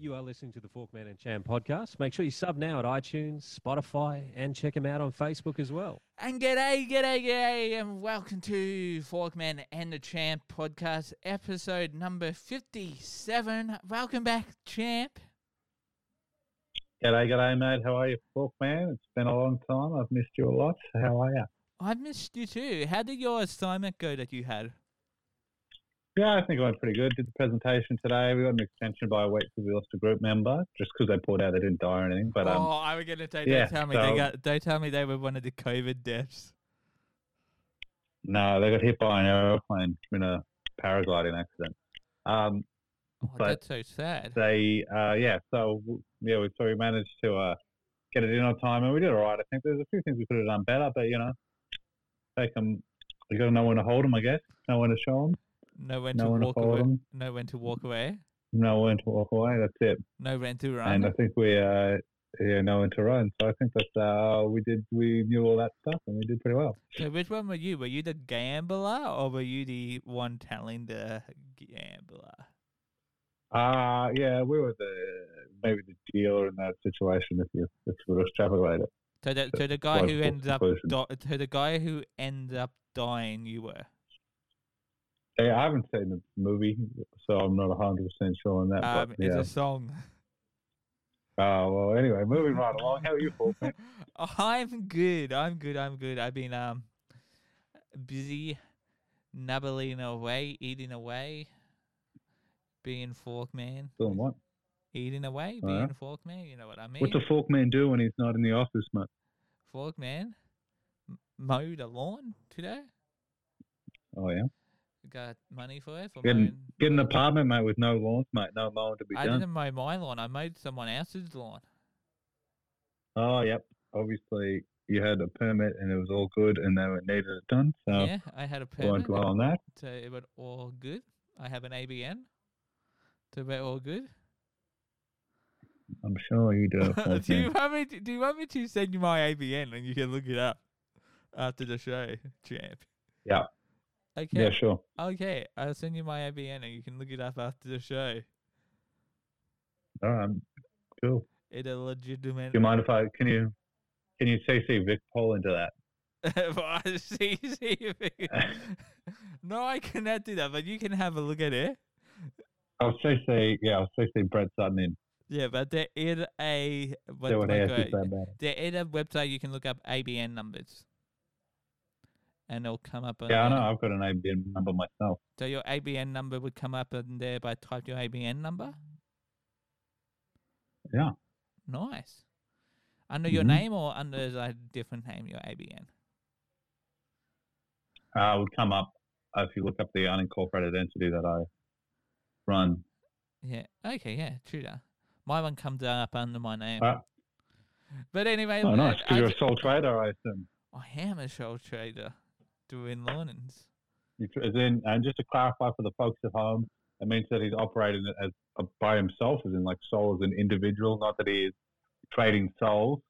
You are listening to the Forkman and Champ podcast. Make sure you sub now at iTunes, Spotify, and check them out on Facebook as well. And g'day, g'day, g'day, and welcome to Forkman and the Champ podcast, episode number 57. Welcome back, Champ. G'day, g'day, mate. How are you, Forkman? It's been a long time. I've missed you a lot. How are you? I've missed you too. How did your assignment go that you had? Yeah, I think it went pretty good. Did the presentation today. We got an extension by a week because we lost a group member just because they pulled out they didn't die or anything. But um, oh, I was gonna say, yeah, don't tell me so- they got. Don't tell me they were one of the COVID deaths. no, they got hit by an aeroplane in a paragliding accident. Um, Oh, But that's so sad. they, uh, yeah, so yeah, we so we managed to uh, get it in on time and we did all right. I think there's a few things we could have done better, but you know, take them. You got to know when to hold them, I guess. Know when to show them. No when know to when walk away. them. No when to walk away. Know when to walk away. That's it. No when to run. and I think we uh yeah know when to run. So I think that uh we did we knew all that stuff and we did pretty well. So which one were you? Were you the gambler or were you the one telling the gambler? Uh yeah, we were the maybe the dealer in that situation if you if you would extrapolate it. So the so the guy who ended up di- so the guy who ended up dying, you were. Hey, I haven't seen the movie, so I'm not hundred percent sure on that. Um, but it's yeah. a song. Oh well anyway, moving right along. How are you Paul? I'm good. I'm good. I'm good. I've been um busy nubbling away, eating away, being fork man, Doing what? eating away, Oh, being yeah? fork man. You know what I mean? What's a fork man do when he's not in the office, mate? fork man m- mow the lawn today. Oh yeah. Got money for it for Get, an, get an apartment, mate, with no lawns, mate. No mowing to be I done. didn't mow my lawn. I mowed someone else's lawn. Oh yep. Obviously you had a permit and it was all good and they were needed it done. So yeah, I had a I permit. dwell on that. So it was all good. I have an ABN. So we're all good. I'm sure you do. Do you want me? To, do you want me to send you my ABN and you can look it up after the show, champ? Yeah. Okay. Yeah, sure. Okay. I'll send you my ABN and you can look it up after the show. All right. Cool. It's a legitimate. Do you mind if I can you can you CC Vic Pol into that? see, see if it- no, I cannot do that, but you can have a look at it. I'll CC yeah, I'll CC Brett Sutton in. Yeah, but there is a what, See what he has to like, say about it. there is a website you can look up ABN numbers, and it'll come up. Yeah, I know. I've got an ABN number myself. So your ABN number would come up in there by type your ABN number. Yeah. Nice. Under your Mhm. name or under a different name, your ABN. Uh, it would come up uh, if you look up the unincorporated entity that I run. Yeah. Okay. Yeah. True that. My one comes up under my name. Ah. but anyway, Oh, uh, nice. you're a sole trader, I assume. I am a sole trader doing tr- As in, and just to clarify for the folks at home, it means that he's operating it as uh, by himself, as in like soul as an individual, not that he is trading souls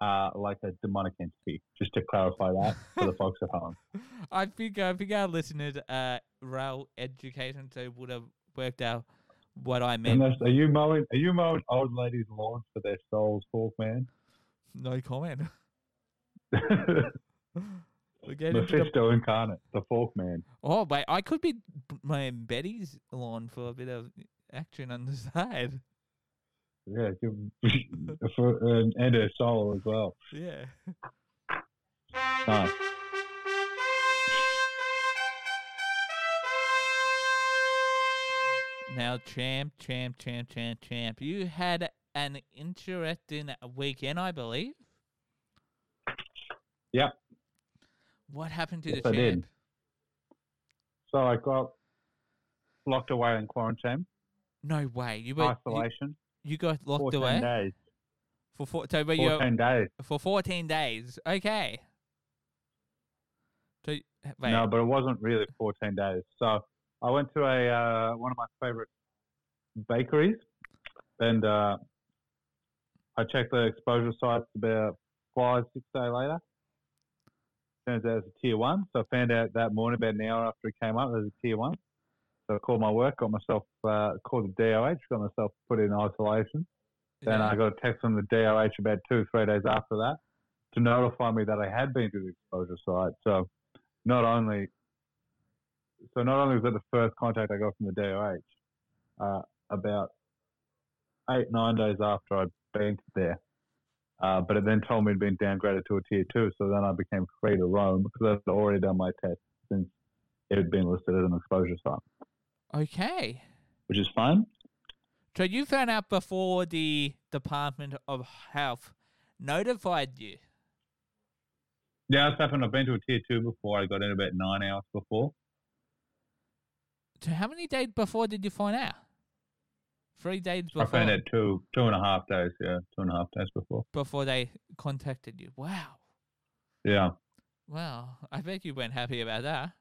uh, like a demonic entity. Just to clarify that for the folks at home. I think I think our listeners are well educated, so would have worked out what I meant. Are you mowing? Are you mowing old ladies' lawns for their souls, Fork man? No comment. We're getting into the Mephisto incarnate, the Fork man. Oh wait, I could be my Betty's lawn for a bit of action on the side. Yeah, for, and, and her soul as well. Yeah. Nice. Now, champ, champ, champ, champ, champ. You had an interesting weekend, I believe. Yep. What happened to Yes, the I champ? did. So I got locked away in quarantine, No way. You were isolation, you got locked 14 away days. for four, so were you 14 days. for fourteen days. Okay. So wait, No, but it wasn't really 14 days. So I went to a uh, one of my favorite bakeries, and uh, I checked the exposure sites about five, six days later. Turns out it's a tier one. So I found out that morning, about an hour after it came up, there's a tier one. So I called my work, got myself uh, called the DOH, got myself put in isolation. Then Yeah. I got a text from the DOH about two, three days after that to notify me that I had been to the exposure site. So not only, so not only was that the first contact I got from the DOH, uh, about eight, nine days after I'd been there, uh, but it then told me it'd been downgraded to a tier two. So then I became free to roam because I'd already done my test since it had been listed as an exposure site, Okay. which is fine. So you found out before the Department of Health notified you. Yeah, that's happened. I've been to a tier two before. I got in about nine hours before. So how many days before did you find out? Three days before. I found out two, two and a half days. Yeah, two and a half days before. before they contacted you. Wow. Yeah. Wow. I bet you weren't happy about that.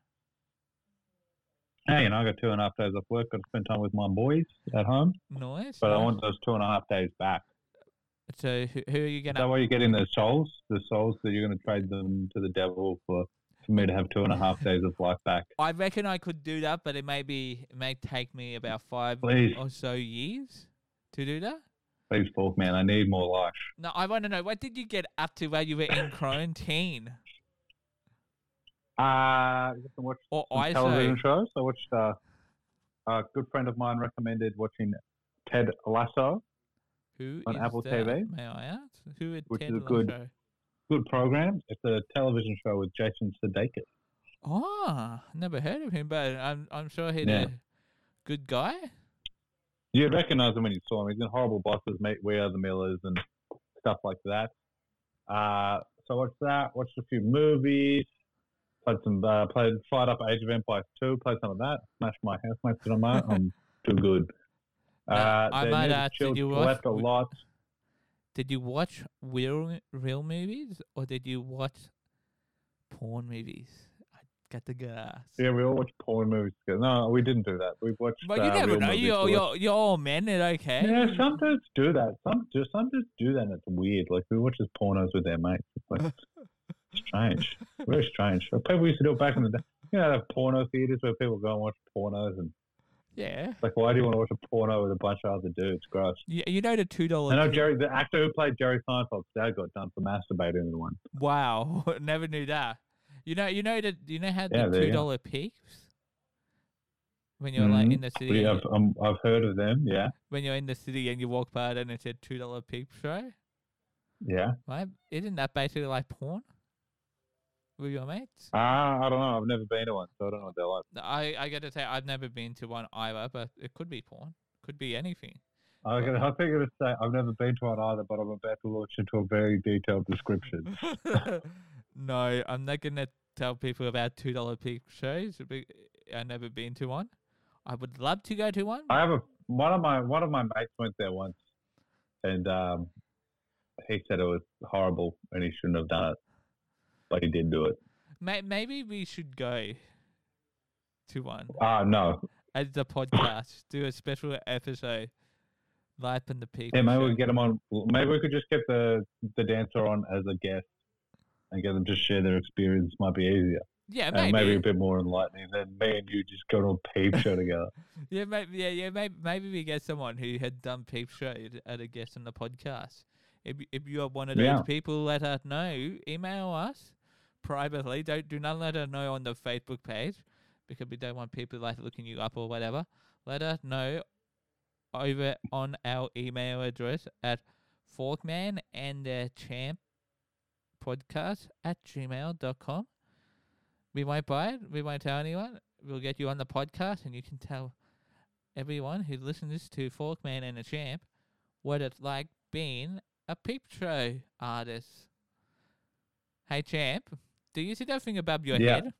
Hey, you know, I got two and a half days off work. Got to spend time with my boys at home. Nice. But I want those two and a half days back. So who, who are you going? Is that gonna? why you're getting those souls? The souls that you're going to trade them to the devil for, for me to have two and a half days of life back. I reckon I could do that, but it may be it may take me about five Please, or so years to do that. please, Fork man. I need more life. No, I want to know what did you get up to while you were in quarantine Uh, I watched watch or some television ISO? shows. I watched. Uh, a good friend of mine recommended watching Ted Lasso. Who on is Apple that? TV, May I ask? Who is which Ted is a good- Lasso? Good program. It's a television show with Jason Sudeikis. Oh, never heard of him, but I'm I'm sure he's Yeah. a good guy. You'd recognize him when you saw him. He's in Horrible Bosses, Meet We Are the Millers, and stuff like that. Uh, so watched that. Watched a few movies. Played some. Uh, played Fight Up Age of Empires 2. Played some of that. Smashed my housemates on my. I'm too good. Uh, I might ask, did you watch a lot. Did you watch real real movies or did you watch porn movies? I got the gas. Yeah, we all watch porn movies together. No, we didn't do that. We watched. But you uh, never real know. movies. You're you're you're all men. It okay? Yeah, some dudes do that. Some do. Some dudes do that. and It's weird. Like we watch these pornos with their mates. It's like strange, very strange. People used to do it back in the day. You know, they have porno theaters where people go and watch pornos, and Yeah. like, why do you want to watch a porno with a bunch of other dudes? Gross. You, you know the two dollar. I know Jerry, the actor who played Jerry Seinfeld's dad, got done for masturbating in one. Wow, never knew that. You know, you know that you know how Yeah, the two dollar peaks when you're like in the city. Yeah, I've, um, I've heard of them. Yeah, when you're in the city and you walk by it and it said two dollar peep show, yeah. right? Isn't that basically like porn with your mates? Ah, I don't know. I've never been to one, so I don't know what they're like. I I got to say I've never been to one either, but it could be porn, could be anything. I was gonna- I think to say I've never been to one either, but I'm about to launch into a very detailed description. no, I'm not gonna tell people about two dollar peep shows. I've never been to one. I would love to go to one. I have a one of my one of my mates went there once, and um, he said it was horrible and he shouldn't have done it, but he did do it. Maybe we should go to one Ah, no, as the podcast. do a special episode, live in the peep. yeah, maybe we get him on. Maybe we could just get the the dancer on as a guest and get them to share their experience. Might be easier Yeah, and maybe. maybe a bit more enlightening than me and you just go to a peep show together. Yeah, maybe. Yeah, yeah. Maybe, maybe we get someone who had done peep show at a guest on the podcast. If if you are one of those Yeah. people, let us know. Email us privately. Don't do not let us know on the Facebook page because we don't want people like looking you up or whatever. Let us know over on our email address at forkman and the champ podcast at gmail.com. We won't buy it. We won't tell anyone. We'll get you on the podcast and you can tell everyone who listens to Forkman and the Champ what it's like being a peep show artist. Hey, Champ, do you see that thing above your Yeah. head?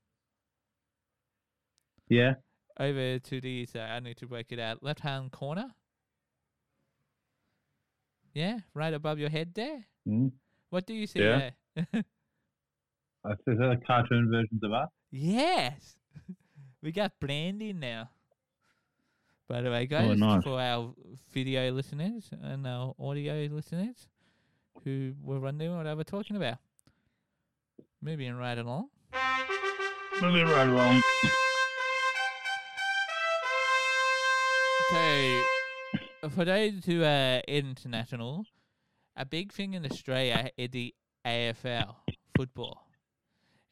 Yeah, Over to the, so I need to work it out, left hand corner? Yeah, right above your head there? mm. What do you see Yeah. there? Is that a cartoon versions of us? Yes. we got Brandy now. By the way, guys, nice. for our video listeners and our audio listeners who were wondering what I was talking about. Moving right along. Moving right along. So, for those who are international, a big thing in Australia is the AFL football.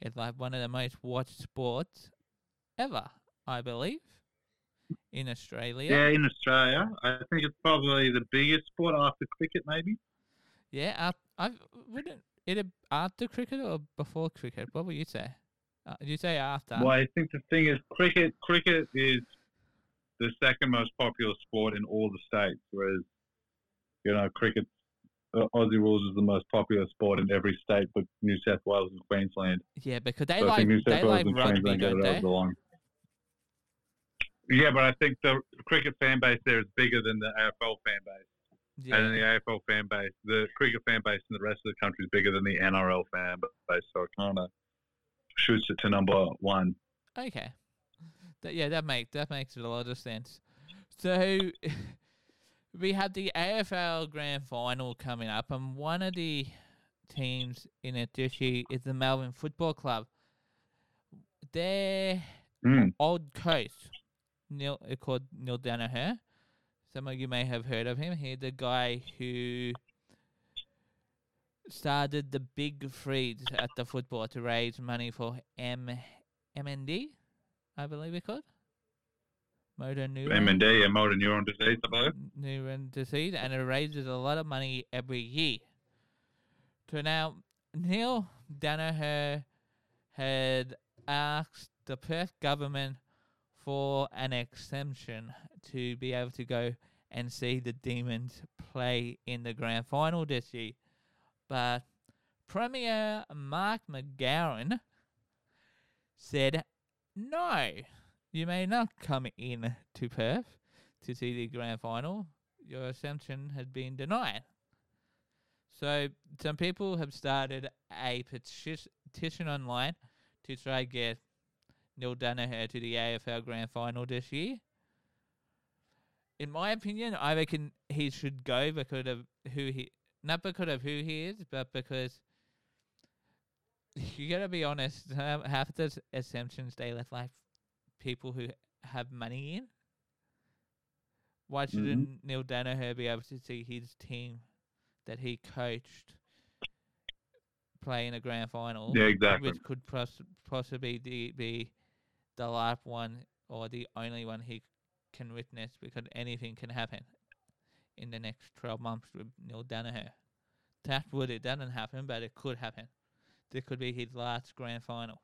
It's like one of the most watched sports ever, I believe, in Australia. Yeah, in Australia, I think it's probably the biggest sport after cricket, maybe. Yeah, uh, I wouldn't it after cricket or before cricket? What would you say? Uh, you say after? Well, I think the thing is, cricket. Cricket is the second most popular sport in all the states, whereas you know, cricket. Uh, Aussie rules is the most popular sport in every state, but New South Wales and Queensland. Yeah, because they So like New South they Wales like and rugby, Queensland don't they? the. Yeah, but I think the cricket fan base there is bigger than the AFL fan base. Yeah. And the AFL fan base, the cricket fan base in the rest of the country is bigger than the NRL fan base. So it kind of shoots it to number one. Okay. That, yeah, that makes that makes a lot of sense. So we have the AFL Grand Final coming up, and one of the teams in it this year is the Melbourne Football Club. Their Mm. old coach, Neil, called Neale Daniher. Some of you may have heard of him. He's the guy who started the big freeze at the football to raise money for M MND, I believe it's called. Motor neuron, MND, and motor neuron disease, I believe. neuron disease, and it raises a lot of money every year. So now, Neale Daniher had asked the Perth government for an exemption to be able to go and see the Demons play in the grand final this year. But Premier Mark McGowan said, no, you may not come in to Perth to see the grand final. Your assumption has been denied. So some people have started a petition online to try to get Neale Daniher to the AFL Grand Final this year. In my opinion, I reckon he should go because of who he, not because of who he is, but because you gotta be honest. Half of those exemptions they left like people who have money in. Why mm-hmm. shouldn't Neale Daniher be able to see his team that he coached play in a grand final? Yeah, exactly. which could poss- possibly be the last one or the only one he can witness because anything can happen in the next 12 months with Neale Daniher. Touch wood, it doesn't happen, but it could happen. This could be his last grand final.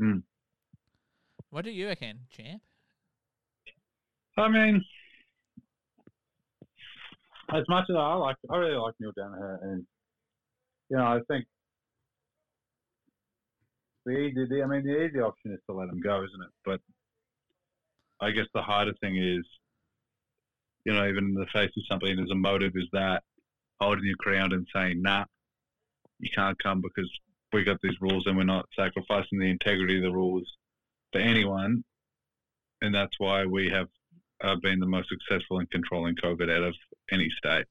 Mm. What do you reckon, champ? I mean, as much as I like, I really like Neale Daniher, and you know, I think the easy, the, I mean, the easy option is to let him go, isn't it? But I guess the harder thing is, you know, even in the face of something as a motive is that holding your ground and saying, "Nah, you can't come because we got these rules and we're not sacrificing the integrity of the rules for anyone," and that's why we have uh, been the most successful in controlling COVID out of any state,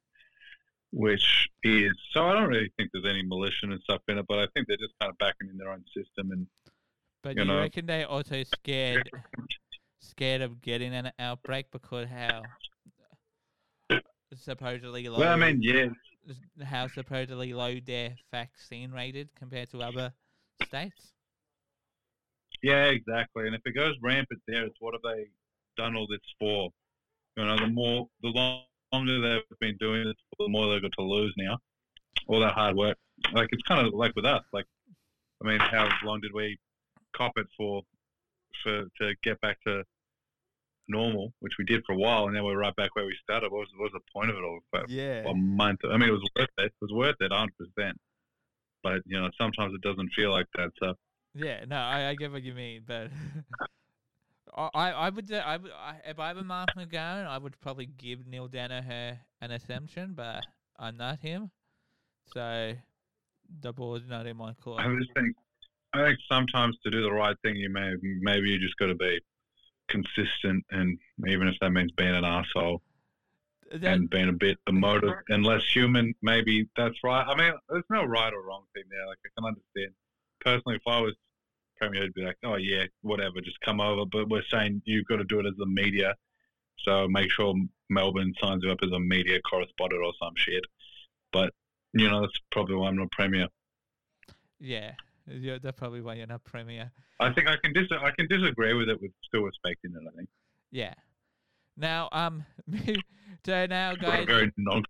which is so. I don't really think there's any militia and stuff in it, but I think they're just kind of backing in their own system. And But You you know. reckon they also scared scared of getting an outbreak because how supposedly low well, I mean, yeah, how supposedly low their vaccine rated compared to other states? yeah, exactly. And if it goes rampant there, it's what have they done all this for? You know, the more, the longer they've been doing this, the more they've got to lose now. All that hard work, like it's kind of like with us. Like, I mean, how long did we cop it for, for to get back to normal, which we did for a while, and then we're right back where we started. What was, what was the point of it all? For Yeah. a month. I mean, it was worth it. It was worth it, hundred percent. But you know, sometimes it doesn't feel like that. So Yeah, no, I, I get what you mean, but I, I would I would I, if I were Mark McGowan, I would probably give Neale Daniher an assumption, but I'm not him, so the ball's not in my court. I just think, I think sometimes to do the right thing, you may maybe you just got to be consistent, and even if that means being an asshole That- and being a bit emotive and less human, maybe that's right. I mean, there's no right or wrong thing there. Like I can understand. Personally, if I was Premier I'd be like, oh yeah, whatever, just come over. But we're saying you've got to do it as a media, so make sure Melbourne signs you up as a media correspondent or some shit. But you know, that's probably why I'm not Premier. Yeah, yeah, that's probably why you're not premier. I think I can dis- I can disagree with it with still respecting it. I think. Yeah. Now, um, so now Got a guys, very non.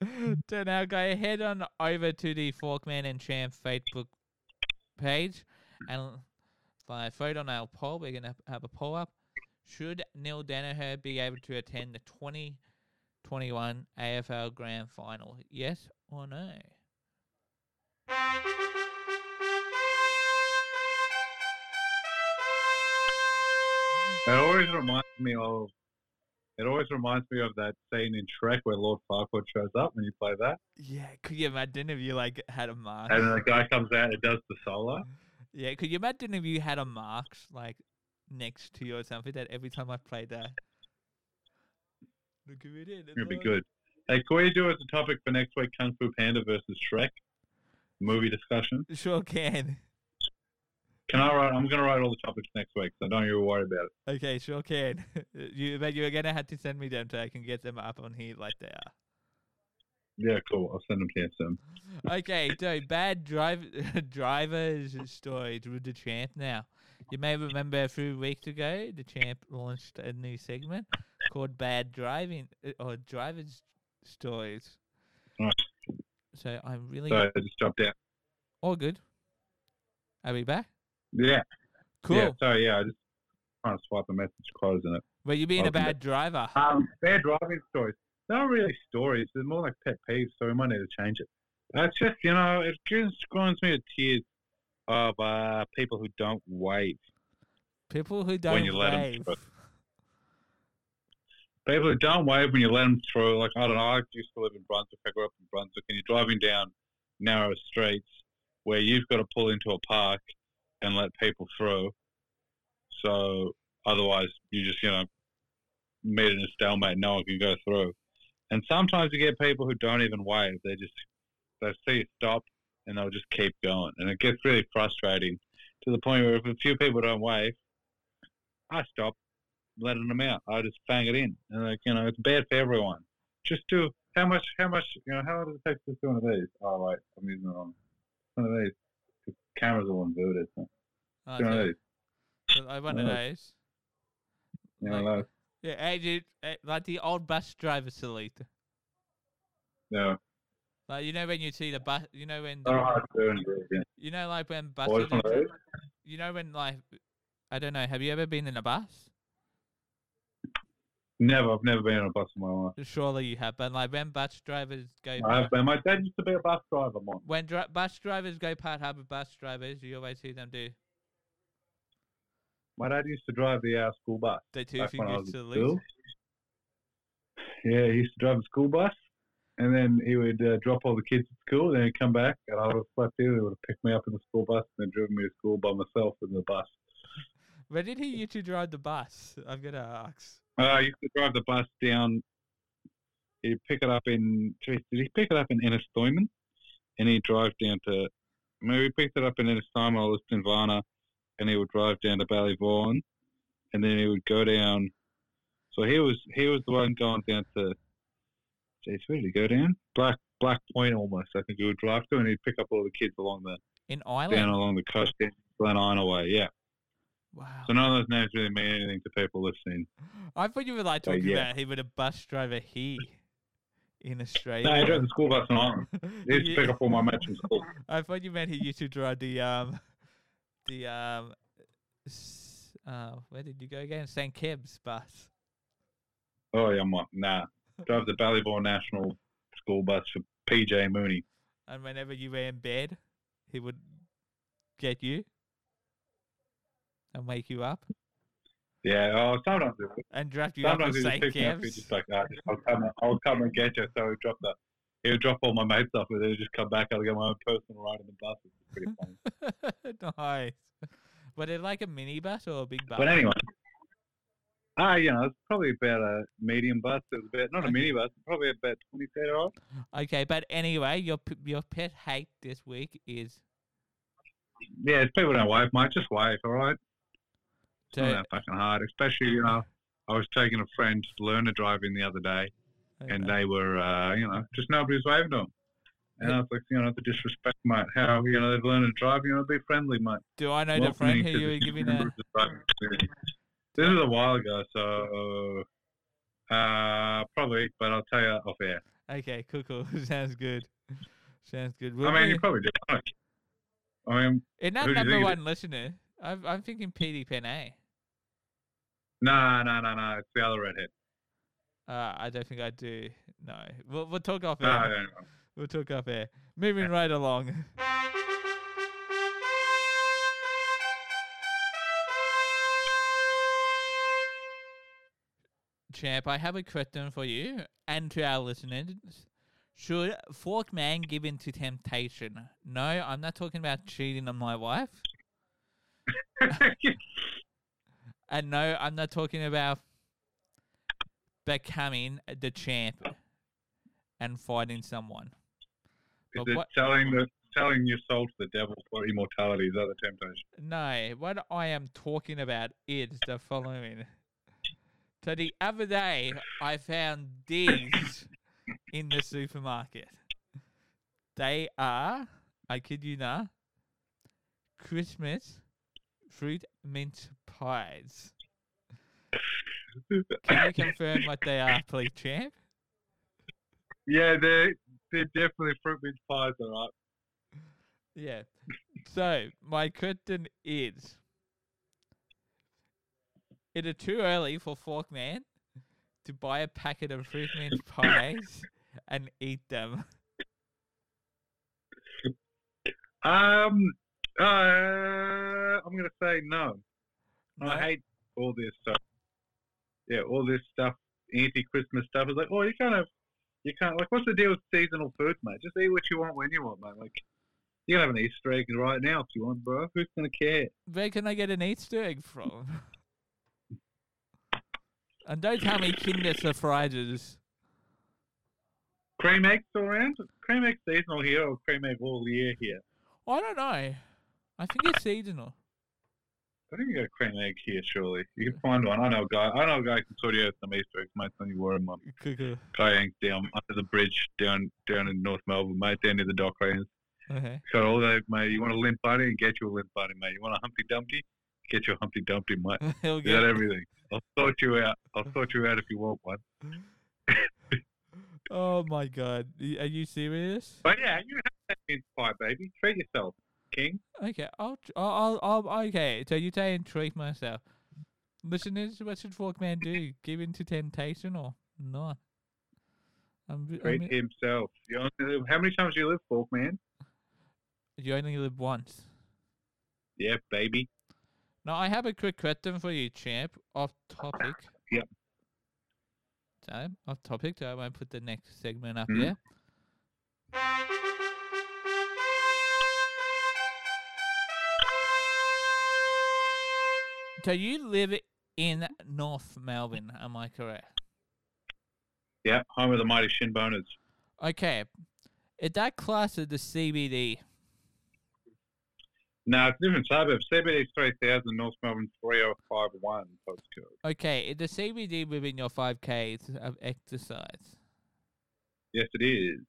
so now go head on over to the Forkman and Champ Facebook page and like vote on our poll. We're gonna have a poll up. Should Neale Daniher be able to attend the 2021 AFL Grand Final? Yes or no? It always reminds me of. It always reminds me of that scene in Shrek where Lord Farquaad shows up when you play that, Yeah, could you imagine if you like had a mask? and then the guy comes out and does the solo. Yeah, could you imagine if you had a marks like next to you or something that every time I played that? Look at it in. It'd be good. Hey, can we do as a topic for next week Kung Fu Panda versus Shrek movie discussion? Sure can. Can I write? I'm going to write all the topics next week, so don't you worry about it. Okay, sure can. you but you're gonna have to send me them so I can get them up on here like they are. Yeah, cool. I'll send them to you soon. Okay, so bad drive drivers stories with the champ now. You may remember a few weeks ago the champ launched a new segment called Bad Driving uh, or Drivers Stories. Right. So I'm really So I just jumped out. all good. Are we back? Yeah. Cool. Yeah. So yeah, I just trying to swipe a message closing it. Well, you being a bad driver. Um, bad driving stories. They're not really stories. They're more like pet peeves. So we might need to change it. That's just you know, it just grinds me to tears of uh, people who don't wave. People who don't when you let 'em wave. through. People who don't wave when you let them through. Like I don't know. I used to live in Brunswick. I grew up in Brunswick, and you're driving down narrow streets where you've got to pull into a park and let people through. So otherwise, you just you know meet in a stalemate. No one can go through. And sometimes you get people who don't even wave. They just they see you stop and they'll just keep going, and it gets really frustrating to the point where if a few people don't wave, I stop letting them out. I just bang it in, and like you know, it's bad for everyone. Just do how much? How much? You know, how long does it take to do one of these? Oh wait, I'm using it on one of these. The cameras are inverted. So Oh, of so- I one of No. those. You know, Like-. Yeah, hey, dude, eh, like the old bus driver salute. No, Like you know when you see the bus, you know when the, not hard to do and you know like when buses, just one of are- these. you know when like I don't know. Have you ever been in a bus? Never. I've never been on a bus in my life. Surely you have. But like when bus drivers go, I have been. My dad used to be a bus driver, when dri- bus drivers go past other bus drivers, you always see them do My dad used to drive the uh, school bus. the two back when I fingers was at salute. Yeah, he used to drive the school bus, and then he would uh, drop all the kids at school, then he'd come back, and I would have slept in. He would have picked me up in the school bus and then driven me to school by myself in the bus. Where did he used to drive the bus? I'm gonna ask. Uh, I used to drive the bus down. He'd pick it up in. Did he pick it up in Ennis Ennistymon? And he'd drive down to. Maybe he picked it up in Ennis Ennistymon or Lisdoonvarna, and he would drive down to Ballyvaughan, and then he would go down. So he was he was the one going down to. Jeez, where did he go down? Black Black Point almost. I think he would drive to, and he'd pick up all the kids along the In down Ireland. along the coast, down Glen Innes way. Yeah. Wow. So none of those names really mean anything to people listening. I thought you were like So, talking yeah. about he was a bus driver here in Australia. No, he drove the school bus in Ireland. He used to pick up all my mates from school. I thought you meant he used to drive the um the um s- uh where did you go again? St. Keb's bus. Oh yeah, I'm like, nah. Drove the Ballybourne National School bus for PJ Mooney. And whenever you were in bed, he would get you and wake you up Yeah, oh, sometimes it and draft you Sometimes he up. He'd Keb's. just like, just, I'll come, and- I'll come and get you. So he'd drop the, he would drop all my mates off, and then he'd just come back. I'll get my own personal ride in the bus. It's pretty funny. nice. Was it like a mini bus or a big bus? but anyway, ah, you know, it's probably about a medium bus. It was about not a mini bus, probably about twenty feet old. Okay, but anyway, your your pet hate this week is yeah, if people don't wave, mate, just wave, all right? It's not that fucking hard. Especially, you know, I was taking a friend to learn to drive in the other day, and they were, uh, you know, just nobody was waving to them. And I was like, you know, the disrespect, mate. How, you know, they've learned to drive, you know, be friendly, mate. Do I know the friend who you were giving member a? of the. This was a while ago, so uh, probably, but I'll tell you off air. Okay, cool, cool. Sounds good. Sounds good. I mean, be- you probably did. I I mean, in that who do you number one listener, I'm, I'm thinking PD Pen A. no, no, no, no. It's the other redhead. Uh, I don't think I do. No, we'll we'll talk off air. no, no. We'll talk off air. Moving right along. Champ, I have a question for you and to our listeners. Should Forkman give in to temptation? No, I'm not talking about cheating on my wife. And no, I'm not talking about becoming the champ and fighting someone. Is But it what- selling the selling your soul to the devil for immortality? Is that the temptation? No, what I am talking about is the following. So the other day, I found these in the supermarket. They are, I kid you not, Christmas fruit mince pies. Can you confirm what they are, please, champ? Yeah, they're they're definitely fruit mince pies, all right. Yeah. So my question is: Is it too early for Forkman to buy a packet of fruit mince pies and eat them? Um, uh, I'm gonna say no. No? I hate all this stuff. Yeah, all this stuff, anti-Christmas stuff. Is like, oh, you can't have, you can't. Like, what's the deal with seasonal foods, mate? Just eat what you want when you want, mate. Like, you can have an Easter egg right now if you want, bro. Who's gonna care? Where can I get an Easter egg from? and don't tell me Kinder Surprises. Cream eggs still around? Cream egg seasonal here or cream egg all year here? I don't know. I think it's seasonal. I think you got a cream egg here, surely. You can find one. I know a guy. I know a guy can sort you out some Easter eggs, mate. When you on. Cuckoo. Guy hangs down under the bridge down down in North Melbourne, mate. Down near the dock lanes. Okay. Got all that, mate. You want a limp buddy? Get you a limp buddy, mate. You want a Humpty Dumpty? Get you a Humpty Dumpty, mate. You get got everything. I'll sort you out. I'll sort you out if you want one. Oh my god. Are you serious? But yeah, you have that mince pie, baby. Treat yourself, Okay, I'll, I'll, I'll, I'll, okay. So you say and treat myself? Listeners, what should Forkman do? Give in to temptation or not? I'm, Treat mean, himself. You only live, how many times do you live, Fork man? you only live once. Yeah, baby. Now I have a quick question for you, champ. Off topic. Yep. So off topic. So I won't put the next segment up Mhm. there. So you live in North Melbourne, am I correct? Yeah, home of the mighty shin boners. Okay. Is that class of the CBD? No, it's a different suburb. CBD 3000, North Melbourne 3051 postcode. Okay, is the CBD within your 5Ks of exercise? Yes, it is.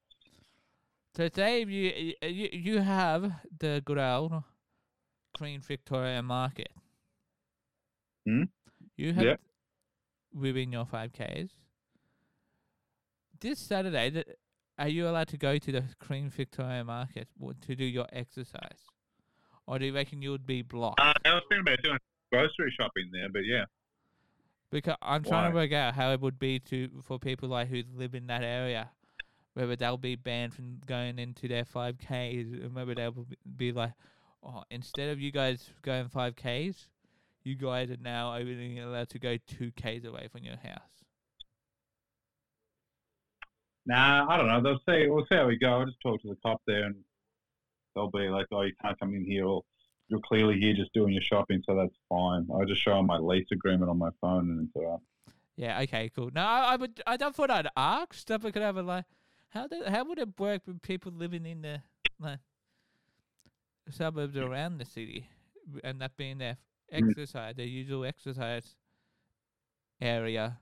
So say if you you you have the good old Queen Victoria Market. Hmm? You have Yep. within your five Ks. This Saturday, are you allowed to go to the Queen Victoria Market to do your exercise, or do you reckon you would be blocked? Uh, I was thinking about doing grocery shopping there, but yeah. Because I'm trying to work out how it would be to for people like who live in that area, whether they'll be banned from going into their five Ks, and whether they'll be like, oh, instead of you guys going five Ks, you guys are now only allowed to go two Ks away from your house. Nah, I don't know. They'll say we'll see how we go. I'll just talk to the cop there, and they'll be like, "Oh, you can't come in here," or "You're clearly here just doing your shopping, so that's fine." I'll just show them my lease agreement on my phone, and it's alright. Yeah, okay, cool. No, I, I would. I don't thought I'd ask stuff. I could have a like, how do, how would it work with people living in the like? suburbs around the city, and that being their Mm. Exercise, their usual exercise area.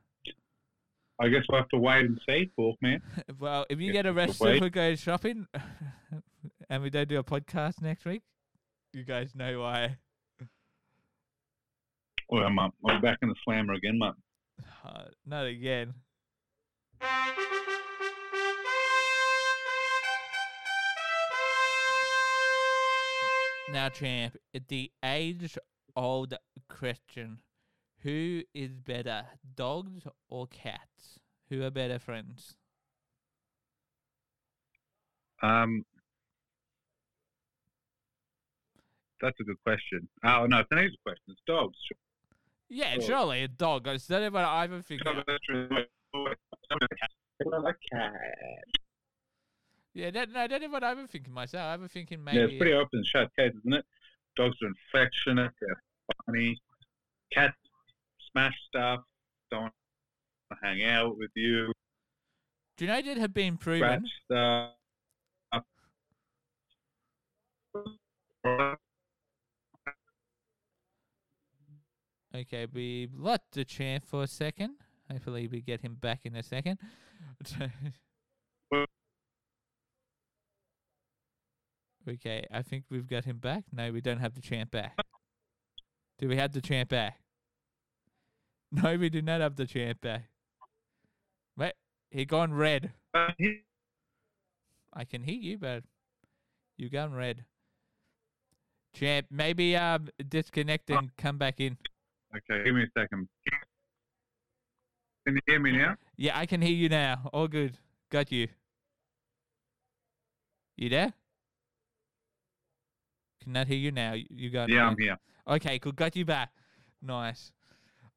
I guess we'll have to wait and see, Pork Man. Well, if you get arrested for going shopping, and we don't do a podcast next week, you guys know why. Well, I'm, uh, I'm back in the slammer again, mate. Uh, not again. Now, champ, at the age-old question: Who is better, dogs or cats? Who are better friends? Um, that's a good question. Oh no, it's an easy question. It's dogs. Yeah, Sure. surely a dog. Is that what I've been thinking? like cat. Yeah, that, no, that's what I've been thinking myself. I've been thinking maybe. Yeah, it's pretty open and shut case, isn't it? Dogs are affectionate, they're funny. Cats smash stuff, don't hang out with you, Do you know that have been scratch proven? stuff. Okay, we let the champ for a second. Hopefully, we get him back in a second. okay, I think we've got him back. No, we don't have the champ back. Do we have the champ back? No, we do not have the champ back. Wait, he gone red. I can hear you, but you gone red. Champ, maybe um disconnect and come back in. Okay, give me a second. Can you hear me now? Yeah, I can hear you now. All good. Got you. You there? Cannot hear you now. You- got Yeah, I'm here. Okay, cool. Got you back. Nice.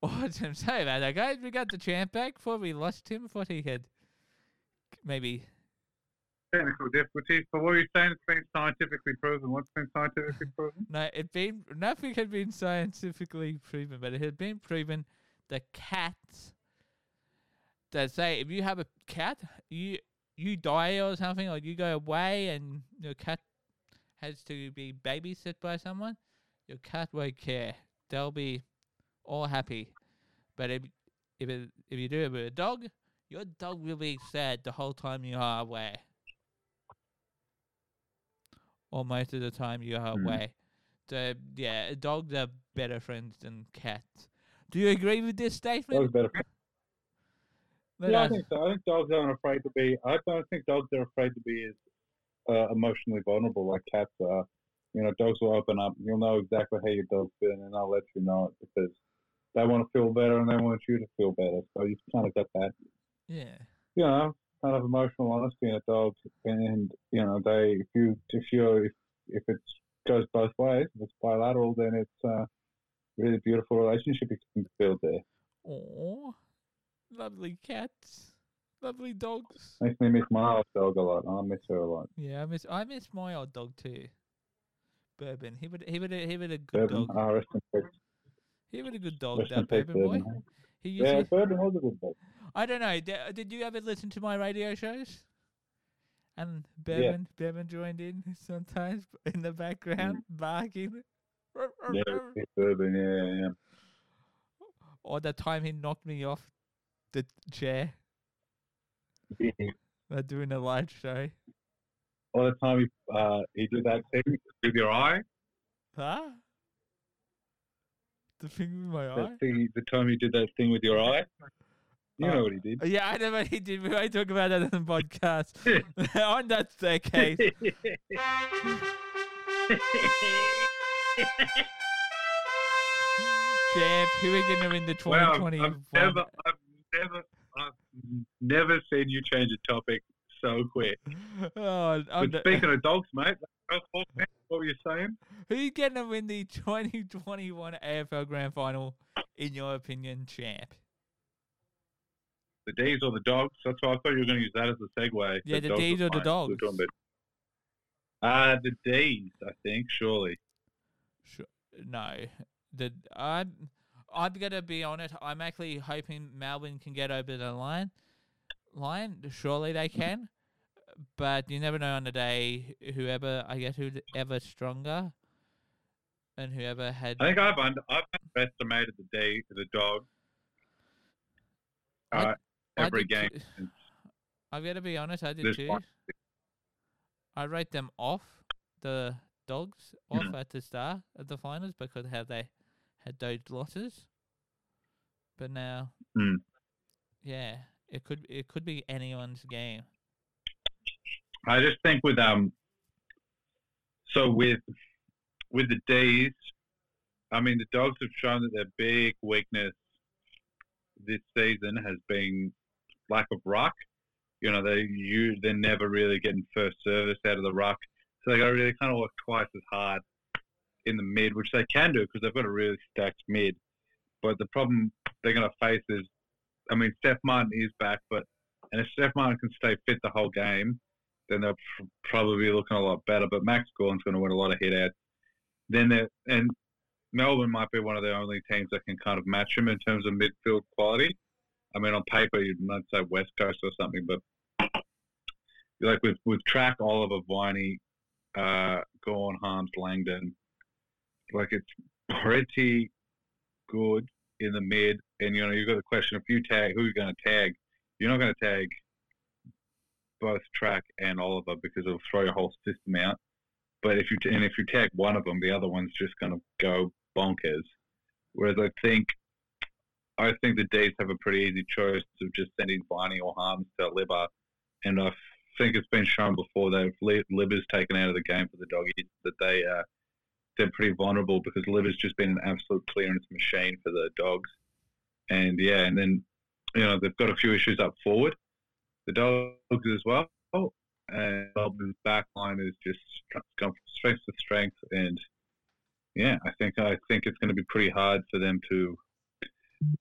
Awesome. Sorry about that, guys. We got the champ back before we lost him. Thought he had maybe. Technical difficulties, but what are you saying? It's been scientifically proven. What's been scientifically proven? No, it been nothing had been scientifically proven, but it had been proven that cats that say if you have a cat, you you die or something, or you go away and your cat has to be babysit by someone, your cat won't care. They'll be all happy. But if if it, if you do it with a dog, your dog will be sad the whole time you are away. Or most of the time you are Hmm. away. So yeah, dogs are better friends than cats. Do you agree with this statement? Dogs better. Let yeah, I think so. I think dogs aren't afraid to be. I don't think dogs are afraid to be as uh, emotionally vulnerable like cats are. You know, dogs will open up. You'll know exactly how your dog's feeling, and they'll let you know it because they want to feel better and they want you to feel better. So you've kind of got that, yeah. you know, kind of emotional honesty in a dog. And you know, they if you if you if if it goes both ways, if it's bilateral, then it's a really beautiful relationship you can build there. Oh, lovely cats, lovely dogs. Makes me miss my old dog a lot. I miss her a lot. Yeah, I miss I miss my old dog too. Bourbon. He would he would he would a good Bourbon, dog. ah, rest in peace. He would a good dog. Rest That peace, Bourbon boy. He used Yeah, to, Bourbon was a good dog. I don't know. Did, you ever listen to my radio shows? And Bourbon Bourbon joined in sometimes in the background barking. Yeah, Bourbon, yeah, yeah. Or the time he knocked me off the chair uh, doing a live show. All the time he, uh, he did that thing with your eye. Huh? The thing with my eye? That thing, the time he did that thing with your eye. You know what he did. Uh, Yeah, I know what he did. We won't talk about that in the podcast. on that staircase. Champ, who are going to win the Wow, I've 2021? never, I've never, I've never seen you change a topic so quick. oh, But the- speaking of dogs, mate, what were you saying? who's going to win the 2021 AFL Grand Final, in your opinion, champ? The D's or the dogs? That's why I thought you were going to use that as a segue. Yeah, the dogs Ds or the dogs? We're talking about- Uh, the D's, I think, surely. Sure. No, the I'm I'm gonna be on it. I'm actually hoping Melbourne can get over the line. Line, surely they can, but you never know on the day. Whoever I guess whoever stronger, and whoever had. I think I've under, I've underestimated the day the dog. Uh, I every did game. too. I've got to be honest. I did too. one. I rate them off the dogs off at the start of the finals because how they had those losses. But now, Hmm. yeah, it could it could be anyone's game. I just think with um, so with with the D's, I mean the dogs have shown that their big weakness this season has been lack of ruck. You know they you they're never really getting first service out of the ruck, so they got to really kind of work twice as hard in the mid, which they can do because they've got a really stacked mid. But the problem they're going to face is, I mean, Stef Martin is back, but and if Stef Martin can stay fit the whole game, then they'll pr- probably be looking a lot better. But Max Gawn's going to win a lot of hit outs. Then and Melbourne might be one of the only teams that can kind of match him in terms of midfield quality. I mean, on paper you might say West Coast or something, but like with with Track, Oliver, Viney, uh, Gawn, Harmes, Langdon, like it's pretty good in the mid. And you know, you've got the question: if you tag, who are you going to tag? You're not going to tag both Track and Oliver because it'll throw your whole system out. But if you and if you tag one of them, the other one's just going to go bonkers. Whereas I think I think the D's have a pretty easy choice of just sending Viney or Harmes to Libber, and I think it's been shown before that if Li- Libber's taken out of the game for the doggies, that they uh, they're pretty vulnerable because Libber's just been an absolute clearance machine for the dogs, and yeah, and then you know they've got a few issues up forward, the dogs as well, and Melbourne's back line is just gone from strength to strength, and yeah, I think I think it's going to be pretty hard for them to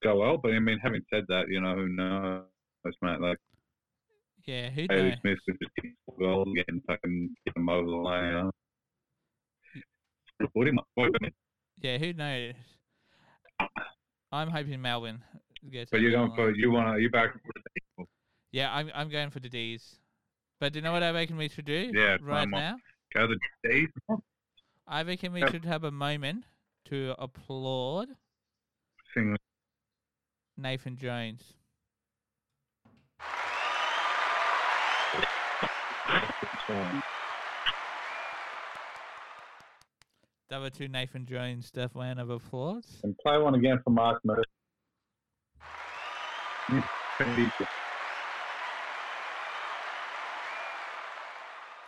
go well. But I mean, having said that, you know, who knows, mate? Like Yeah, who knows? Smith could just kick goals again fucking get them over the line. You know? Put him up, put him in. Yeah, who knows? I'm hoping Melbourne gets. But you're the going for you want to you back? Yeah, I'm I'm going for the D's. But do you know what I reckon we should do? Yeah, right now. Go the D's. I reckon we should have a moment to applaud Sing Nathan Jones. Were two Nathan Jones death round of applause. and play one again for Mark Murphy.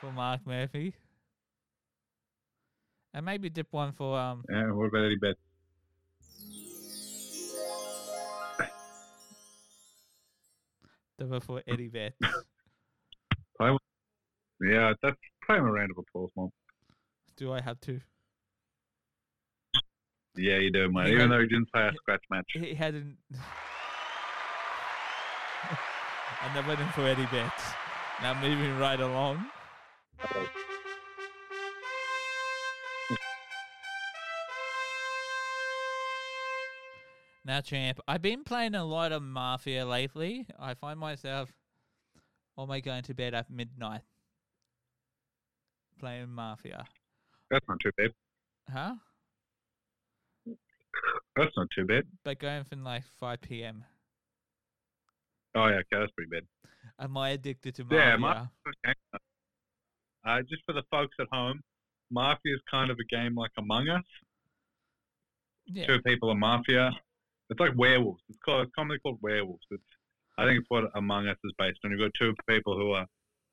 For Mark Murphy. And maybe dip one for um Yeah, what about Eddie Betts? the for Eddie one. Yeah, that's play him a round of applause, Mom. Do I have to? Yeah, you do, mate. He Even had- though he didn't play a scratch match. He hadn't. and they're waiting for Eddie Betts. Now moving right along. Now, champ, I've been playing a lot of Mafia lately. I find myself almost going to bed at midnight playing Mafia. That's not too bad. Huh? That's not too bad. But going from like 5 p.m. Oh yeah, okay, that's pretty bad. Am I addicted to Mafia? Yeah, Mafia. Okay. Uh, just for the folks at home, Mafia is kind of a game like Among Us. yeah. Two people are Mafia. It's like werewolves. It's called it's commonly called werewolves. It's I think it's what Among Us is based on. You've got two people who are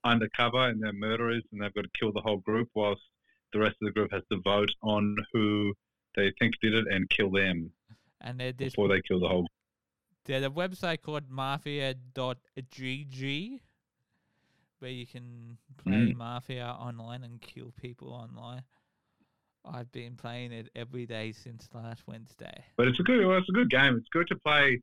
undercover and they're murderers, and they've got to kill the whole group, whilst the rest of the group has to vote on who they think did it and kill them And they're this before they kill the whole. There's a website called mafia.gg where you can play Mm. Mafia online and kill people online. I've been playing it every day since last Wednesday. But it's a good, well, it's a good game. It's good to play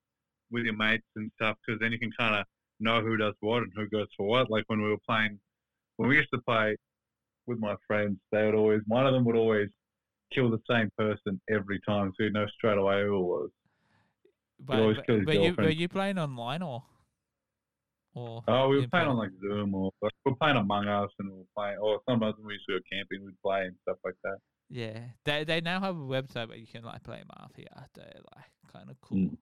with your mates and stuff because then you can kind of know who does what and who goes for what. Like when we were playing, when we used to play with my friends, they would always one of them would always kill the same person every time, so you know straight away who it was. But, but were, you, were you playing online or? Or Oh, we were in playing on like Zoom or we were playing Among Us and we were playing, or sometimes when we used to go camping, we'd play and stuff like that. Yeah, they they now have a website where you can like play Mafia. They're like kind of cool. Mm.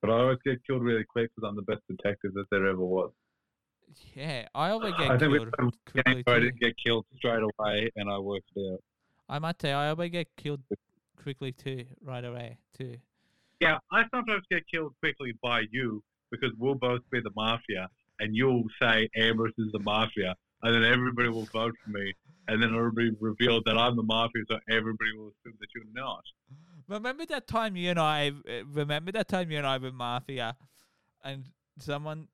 But I always get killed really quick because I'm the best detective that there ever was. Yeah, I always get I think we played a game quickly where I didn't get killed straight away and I worked it out. I might say I always get killed quickly too, right away too. Yeah, I sometimes get killed quickly by you because we'll both be the mafia and you'll say Ambrose is the mafia and then everybody will vote for me and then it'll be revealed that I'm the mafia so everybody will assume that you're not. Remember that time you and I? Remember that time you and I were mafia, and someone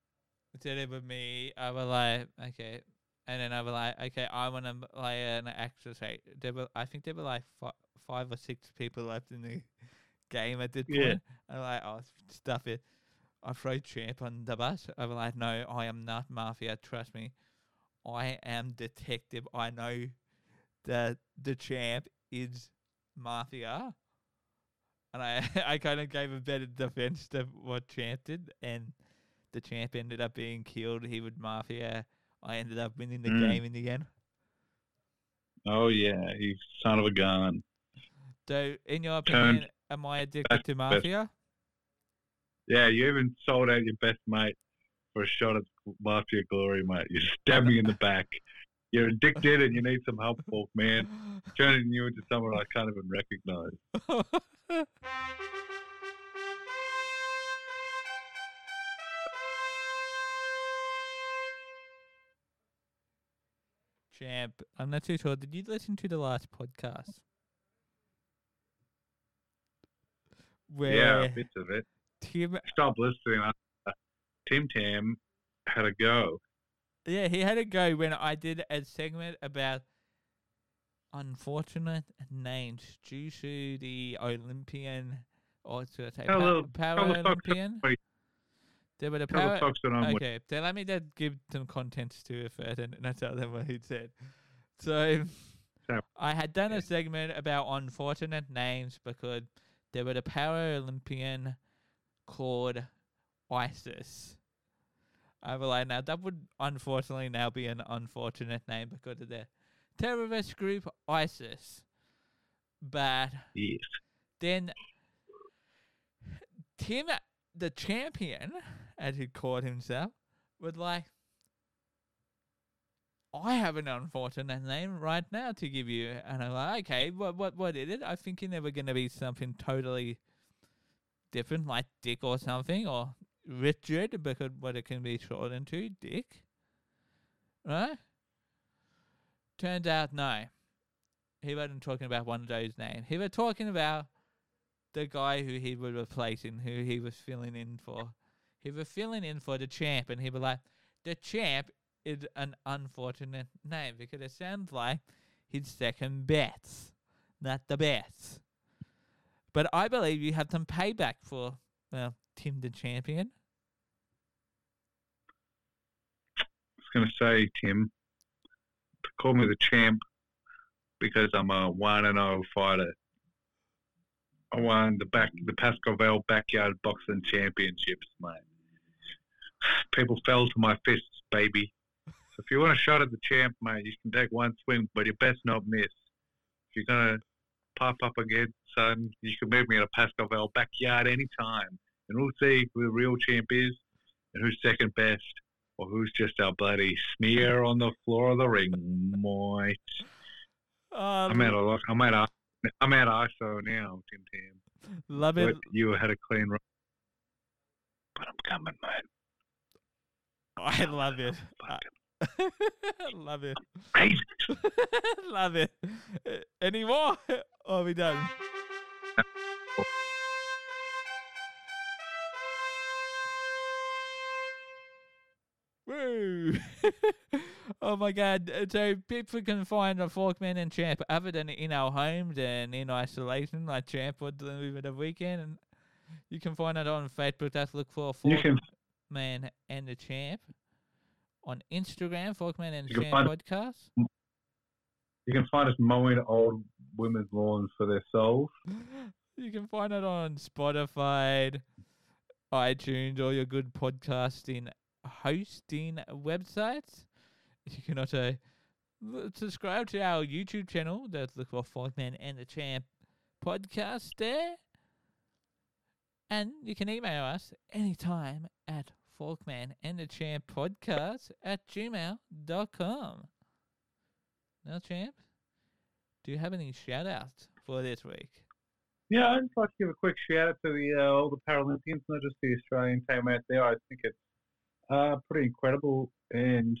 said it with me. I was like, okay, and then I was like, okay, I want to play an actress. Right? There were, I think there were like fi- five or six people left in the game at this Yeah. point. I'm like, oh, stuff it. I throw champ on the bus. I was like, no, I am not mafia. Trust me, I am detective. I know that the champ is mafia. And I, I kind of gave a better defense to what Champ did, and the Champ ended up being killed. He would mafia. I ended up winning the Mm. game in the end. Oh yeah, he's son of a gun. So, in your Turned opinion, am I addicted to to best. mafia? Yeah, you even sold out your best mate for a shot at mafia glory, mate. You stabbed me in the back. You're addicted and you need some help, Falk, man. Turning you into someone I can't even recognize. Champ, I'm not too sure. Did you listen to the last podcast? Where Yeah, bits of it. Tim Stop listening. Uh, Tim Tam had a go. Yeah, he had a go when I did a segment about unfortunate names due to the Olympian, or should I say, Tell pa- the- tell Paralympian. There were the Tell the folks that I'm with. Okay, so let me just give some context to it first, and and tell them what he said. So, So- I had done yeah. a segment about unfortunate names because there were the Paralympian called ISIS. I was like, now that would unfortunately now be an unfortunate name because of the terrorist group ISIS. But Yes. then Tim, the champion, as he called himself, was like, I have an unfortunate name right now to give you. And I'm like, okay, what, what, what is it? I think there were going to be something totally different, like Dick or something, or Richard, because what it can be shortened to, Dick. Right? Turns out, no. He wasn't talking about one of those names. He was talking about the guy who he was replacing, who he was filling in for. He was filling in for the champ, and he was like, the champ is an unfortunate name because it sounds like his second best, not the best. But I believe you have some payback for, well, Tim the champion. I was going to say, Tim, call me the champ because I'm a 1 and 0 fighter. I won the back the Pascoe Vale backyard boxing championships, mate. People fell to my fists, baby. So if you want a shot at the champ, mate, you can take one swing, but you best not miss. If you're gonna pop up again, son, you can meet me in a Pascoe Vale backyard anytime, and we'll see who the real champ is and who's second best, or who's just our bloody smear on the floor of the ring, mate. Oh, I'm out of I'm out of I'm out of ISO now, Tim Tam. love it. But you had a clean run. But I'm coming, mate. I love it. Fucking love it. crazy. love it. Any more? Or are we done? Woo! oh my god. uh, So people can find a Forkman and Champ other than in our homes and in isolation, like Champ would do over the weekend. And you can find it on Facebook. Just look for You can Forkman and the Champ. On Instagram, Forkman and can Champ Podcast. you can find us mowing old women's lawns for their souls. You can find it on Spotify, iTunes, all your good podcasting hosting websites. You can also subscribe to our YouTube channel. That's look for and the Champ podcast there. And you can email us anytime at Forkman and the Champ podcast at gmail.com. Now, Champ, do you have any shout outs for this week? Yeah, I'd just like to give a quick shout out to the uh, all the Paralympians, not just the Australian team out there. I think it's uh, pretty incredible, and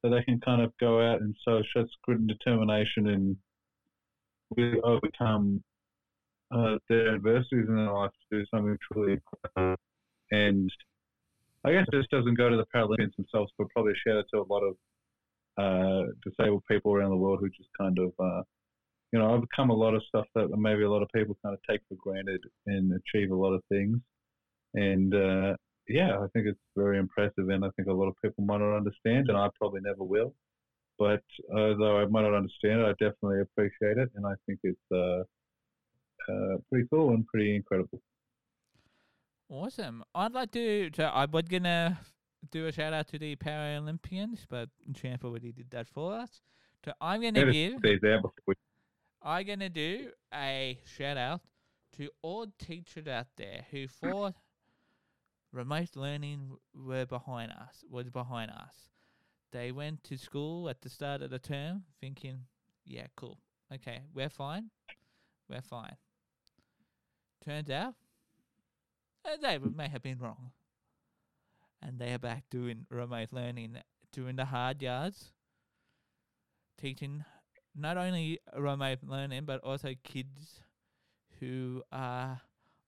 so they can kind of go out and show such grit and determination and really overcome uh, their adversities in their life to do something truly incredible. And I guess this doesn't go to the Paralympians themselves, but probably a shout out to a lot of uh, disabled people around the world who just kind of uh, you know, overcome a lot of stuff that maybe a lot of people kind of take for granted and achieve a lot of things. And uh, yeah, I think it's very impressive, and I think a lot of people might not understand, and I probably never will. But uh, though I might not understand it, I definitely appreciate it, and I think it's uh, uh, pretty cool and pretty incredible. Awesome. I'd like to. So I was gonna do a shout out to the Paralympians, but Champ already did that for us. So I'm gonna give. stay there before we I'm gonna do a shout out to all teachers out there who for remote learning were behind us was behind us. They went to school at the start of the term thinking, Yeah, cool. Okay, we're fine. We're fine. Turns out uh, they may have been wrong. And they are back doing remote learning, doing the hard yards, teaching not only remote learning, but also kids who are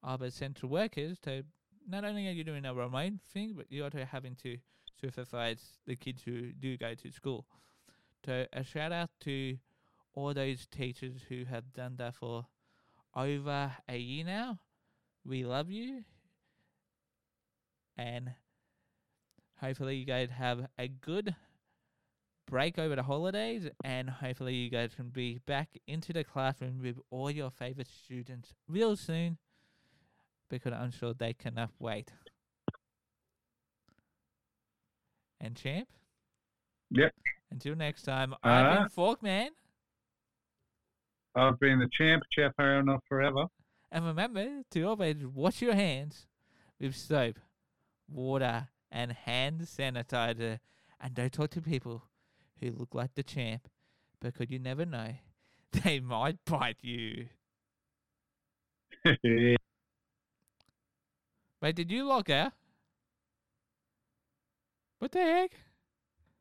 are essential workers. So not only are you doing a remote thing, but you're also having to supervise the kids who do go to school. So a shout out to all those teachers who have done that for over a year now. We love you. And hopefully you guys have a good break over the holidays and hopefully you guys can be back into the classroom with all your favorite students real soon because I'm sure they cannot wait. And champ? Yep. Until next time, I've been Uh, Forkman. I've been the champ, champ not forever. And remember to always wash your hands with soap, water, and hand sanitizer. And don't talk to people who look like the champ because you never know. They might bite you. Wait, did you log out? What the heck?